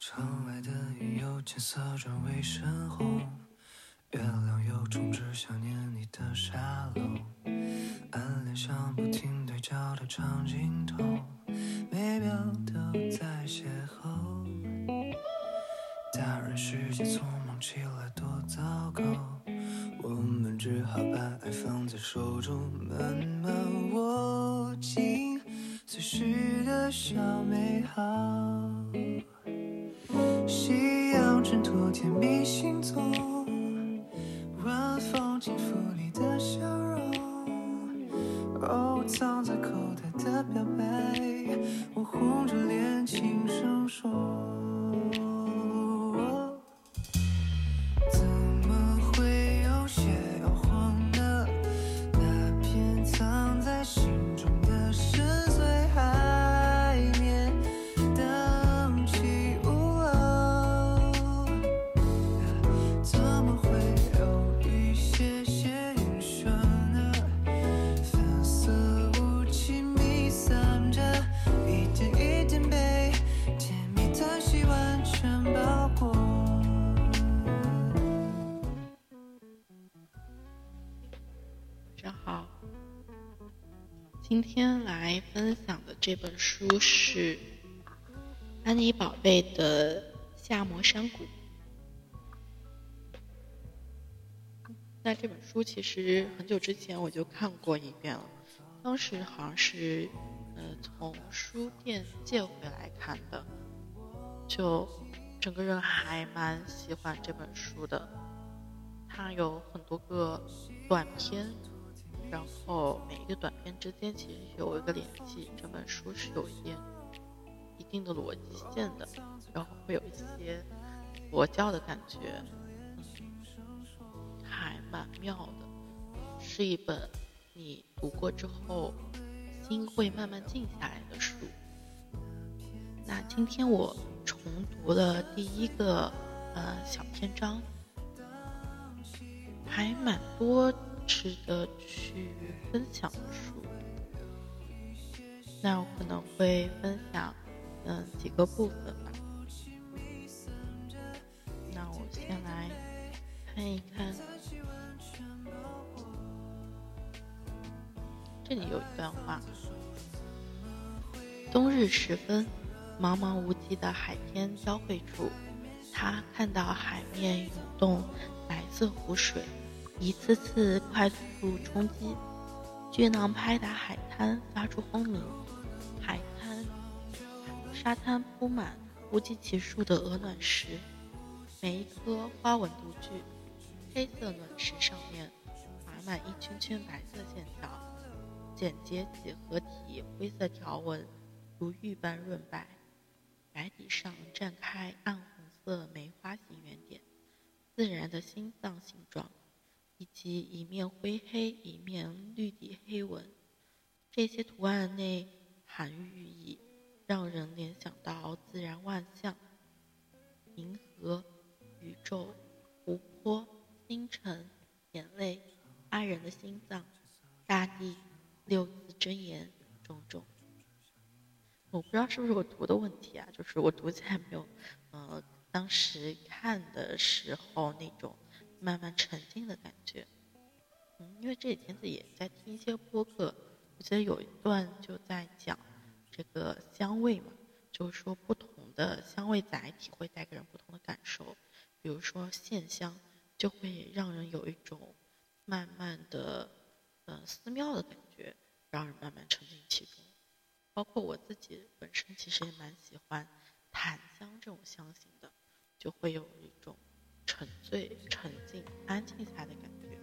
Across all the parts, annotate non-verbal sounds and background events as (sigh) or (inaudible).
窗外的云由浅色转为深红，月亮又重置想念你的沙漏，暗恋像不停对焦的长镜头，每秒都在邂逅。大人世界匆忙起来多糟糕，我们只好把爱放在手中慢慢握紧，随时的小美好。夕阳衬托甜蜜行踪，晚风轻抚你的笑容。哦，藏在口袋的表白，我红着脸轻声说。今天来分享的这本书是安妮宝贝的《夏摩山谷》。那这本书其实很久之前我就看过一遍了，当时好像是呃从书店借回来看的，就整个人还蛮喜欢这本书的。它有很多个短篇，然后每一个短片之间其实有一个联系，整本书是有一点一定的逻辑线的，然后会有一些佛教的感觉，还蛮妙的，是一本你读过之后心会慢慢静下来的书。那今天我重读了第一个呃小篇章。还蛮多值得去分享的书，那我可能会分享嗯几个部分吧。那我先来看一看，这里有一段话：冬日时分，茫茫无际的海天交汇处，他看到海面涌动白色湖水。一次次快速冲击，巨浪拍打海滩，发出轰鸣。海滩、沙滩铺满不计其数的鹅卵石，每一颗花纹独具。黑色卵石上面划满一圈圈白色线条，简洁几何体灰色条纹如玉般润白。白底上绽开暗红色梅花形圆点，自然的心脏形状。以及一面灰黑，一面绿底黑纹，这些图案内含寓意，让人联想到自然万象：银河、宇宙、湖泊、星辰、眼泪、爱人的心脏、大地、六字真言，种种。我不知道是不是我读的问题啊，就是我读起来没有，呃，当时看的时候那种。慢慢沉浸的感觉，嗯，因为这几天自己也在听一些播客，我记得有一段就在讲这个香味嘛，就是说不同的香味载体会带给人不同的感受，比如说线香就会让人有一种慢慢的呃寺庙的感觉，让人慢慢沉浸其中。包括我自己本身其实也蛮喜欢檀香这种香型的，就会有一种。沉醉、沉静、安静下的感觉。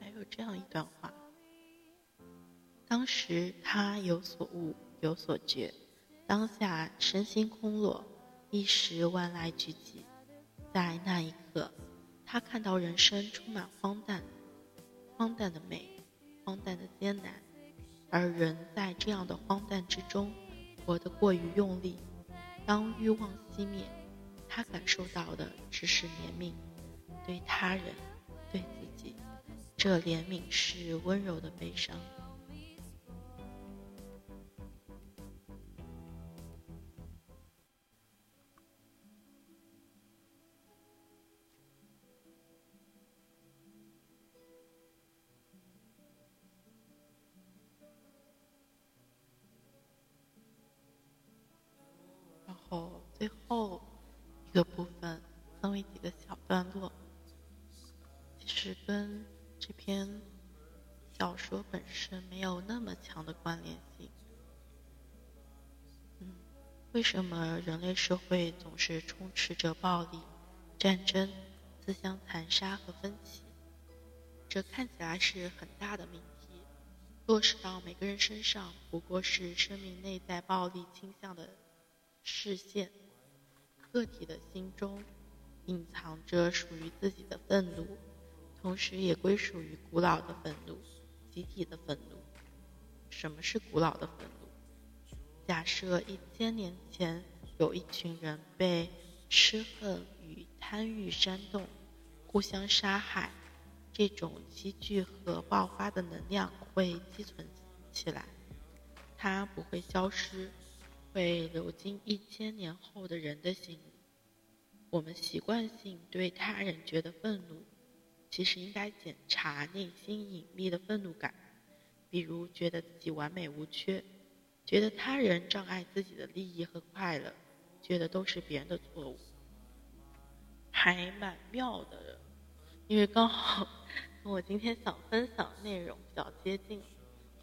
还有这样一段话：当时他有所悟，有所觉；当下身心空落，一时万籁俱寂。在那一刻，他看到人生充满荒诞。荒诞的美，荒诞的艰难，而人在这样的荒诞之中，活得过于用力。当欲望熄灭，他感受到的只是怜悯，对他人，对自己。这怜悯是温柔的悲伤。最后一个部分分为几个小段落，其实跟这篇小说本身没有那么强的关联性。嗯，为什么人类社会总是充斥着暴力、战争、自相残杀和分歧？这看起来是很大的命题，落实到每个人身上，不过是生命内在暴力倾向的。视线，个体的心中隐藏着属于自己的愤怒，同时也归属于古老的愤怒，集体的愤怒。什么是古老的愤怒？假设一千年前有一群人被痴恨与贪欲煽动，互相杀害，这种积聚和爆发的能量会积存起来，它不会消失。会流进一千年后的人的心。我们习惯性对他人觉得愤怒，其实应该检查内心隐秘的愤怒感，比如觉得自己完美无缺，觉得他人障碍自己的利益和快乐，觉得都是别人的错误，还蛮妙的。因为刚好跟我今天想分享的内容比较接近，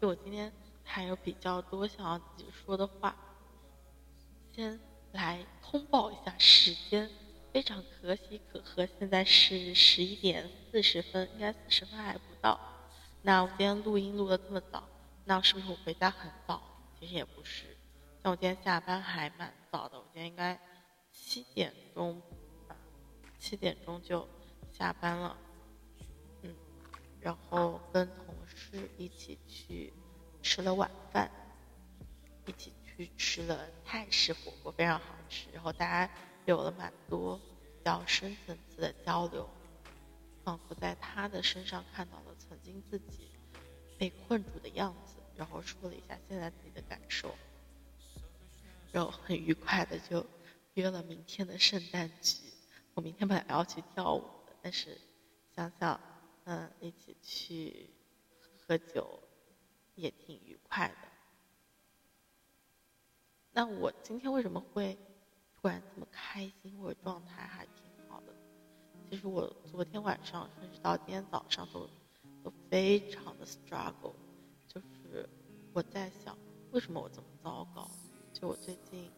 就我今天还有比较多想要自己说的话。先来通报一下时间，非常可喜可贺，现在是十一点四十分，应该四十分还不到。那我今天录音录的这么早，那是不是我回家很早？其实也不是，像我今天下班还蛮早的，我今天应该七点钟，七点钟就下班了。嗯，然后跟同事一起去吃了晚饭，一起。去吃了泰式火锅，非常好吃。然后大家有了蛮多比较深层次的交流，仿佛在他的身上看到了曾经自己被困住的样子，然后说了一下现在自己的感受，然后很愉快的就约了明天的圣诞局。我明天本来要去跳舞的，但是想想，嗯，一起去喝酒也挺愉快的。那我今天为什么会突然这么开心，或者状态还挺好的？其实我昨天晚上甚至到今天早上都都非常的 struggle，就是我在想为什么我这么糟糕？就我最近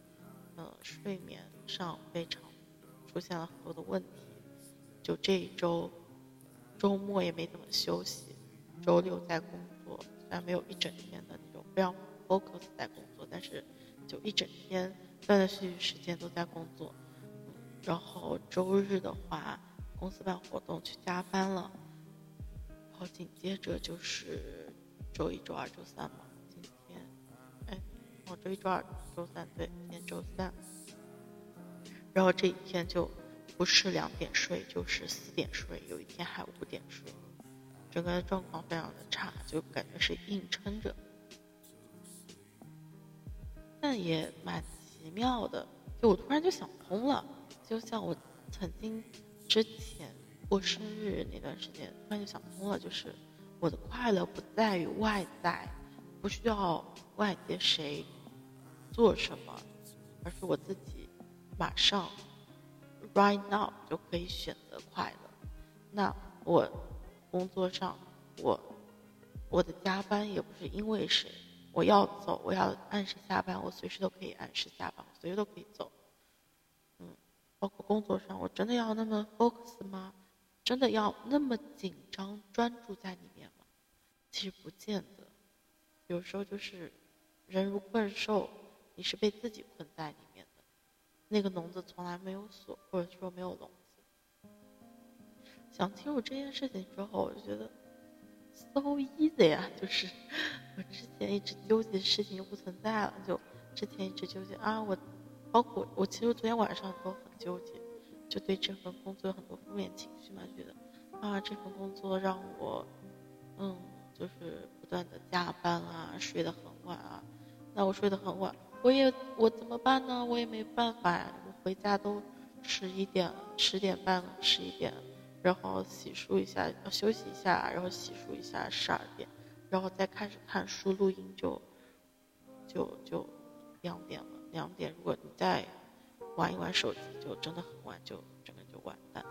嗯睡眠上非常出现了很多的问题，就这一周周末也没怎么休息，周六在工作，虽然没有一整天的那种非常 focus 在工作，但是。就一整天断断续续时间都在工作，然后周日的话，公司办活动去加班了，然后紧接着就是周一、周二、周三嘛。今天，哎，哦，周一、周二、周三，对，今天周三。然后这一天就不是两点睡，就是四点睡，有一天还五点睡，整个状况非常的差，就感觉是硬撑着。但也蛮奇妙的，就我突然就想通了，就像我曾经之前过生日那段时间，突然就想通了，就是我的快乐不在于外在，不需要外界谁做什么，而是我自己马上 right now 就可以选择快乐。那我工作上，我我的加班也不是因为谁。我要走，我要按时下班，我随时都可以按时下班，我随时都可以走。嗯，包括工作上，我真的要那么 focus 吗？真的要那么紧张专注在里面吗？其实不见得，有时候就是人如困兽，你是被自己困在里面的，那个笼子从来没有锁，或者说没有笼子。想清楚这件事情之后，我就觉得，so easy 呀，就是我之前一直纠结的事情又不存在了，就之前一直纠结啊，我包括我其实昨天晚上都很纠结，就对这份工作有很多负面情绪嘛，觉得啊这份工作让我嗯就是不断的加班啊，睡得很晚啊，那我睡得很晚，我也我怎么办呢？我也没办法呀，我回家都十一点十点半了，十一点了。然后洗漱一下，休息一下，然后洗漱一下，十二点，然后再开始看书录音，就就就两点了。两点，如果你再玩一玩手机，就真的很晚，就整个就完蛋。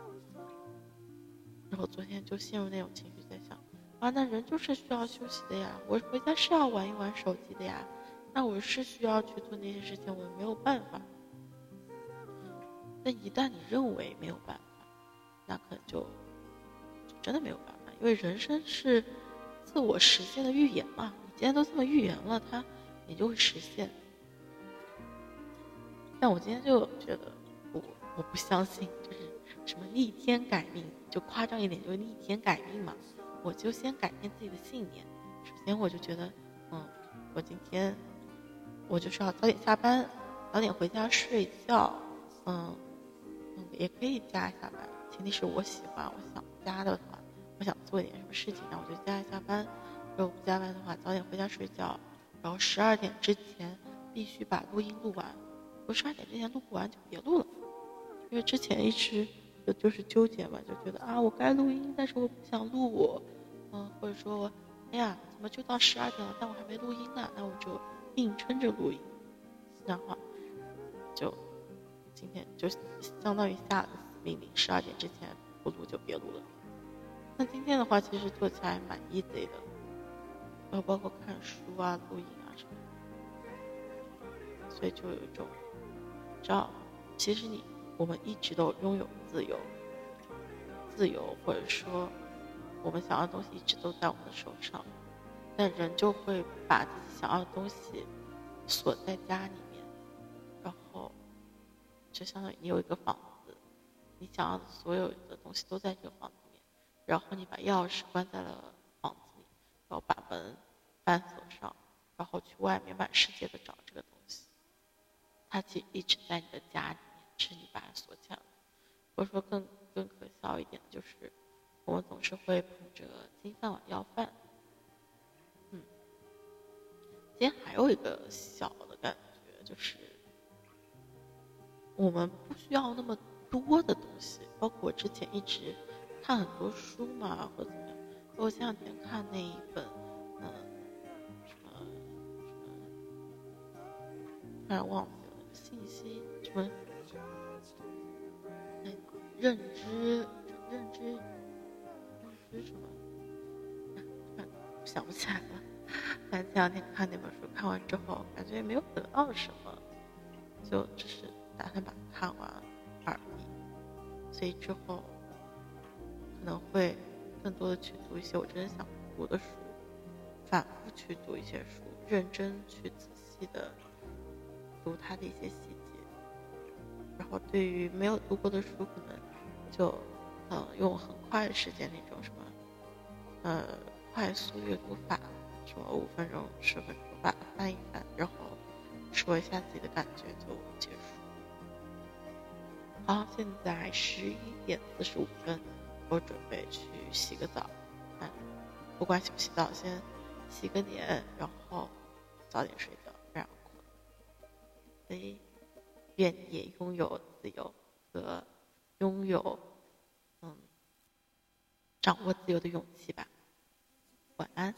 然后昨天就陷入那种情绪，在想啊，那人就是需要休息的呀，我回家是要玩一玩手机的呀，那我是需要去做那些事情，我没有办法。但一旦你认为没有办法，那可能就就真的没有办法，因为人生是自我实现的预言嘛。你既然都这么预言了，它也就会实现。但我今天就觉得，我我不相信，就是什么逆天改命，就夸张一点，就是逆天改命嘛。我就先改变自己的信念。首先，我就觉得，嗯，我今天我就是要早点下班，早点回家睡觉，嗯嗯，也可以加一下班。前提是我喜欢，我想加的话，我想做一点什么事情，那我就加一下班。如果不加班的话，早点回家睡觉。然后十二点之前必须把录音录完。我十二点之前录不完，就别录了。因为之前一直就是纠结嘛，就觉得啊，我该录音，但是我不想录。嗯，或者说，哎呀，怎么就到十二点了，但我还没录音呢？那我就硬撑着录音。然后就今天就相当于下了。命令十二点之前不录就别录了。那今天的话，其实做起来蛮 easy 的，然后包括看书啊、录音啊什么，所以就有一种，知道，其实你我们一直都拥有自由，自由或者说我们想要的东西一直都在我们的手上，但人就会把自己想要的东西锁在家里面，然后就相当于你有一个房子。你想要的所有的东西都在这个房子里面，然后你把钥匙关在了房子里，然后把门反锁上，然后去外面满世界的找这个东西。它其实一直在你的家里面，只是你把它锁起来了。或者说更更可笑一点就是，我们总是会捧着金饭碗要饭。嗯，今天还有一个小的感觉就是，我们不需要那么。多的东西，包括我之前一直看很多书嘛，或者怎么样。我前两天看那一本，嗯，什么什么，突然忘记了，信息什么，哎，认知认知认知什么，突然 (laughs) 想不起来了。反正前两天看那本书，看完之后感觉也没有得到什么，就只是打算把它看完。所以之后可能会更多的去读一些我真的想读的书，反复去读一些书，认真去仔细的读它的一些细节。然后对于没有读过的书，可能就呃用很快的时间那种什么呃快速阅读法，什么五分钟、十分钟把它翻一翻，然后说一下自己的感觉就结束。好，现在十一点四十五分，我准备去洗个澡。嗯，不管洗不洗澡，先洗个脸，然后早点睡觉，不然困。所以，愿也拥有自由和拥有嗯掌握自由的勇气吧。晚安。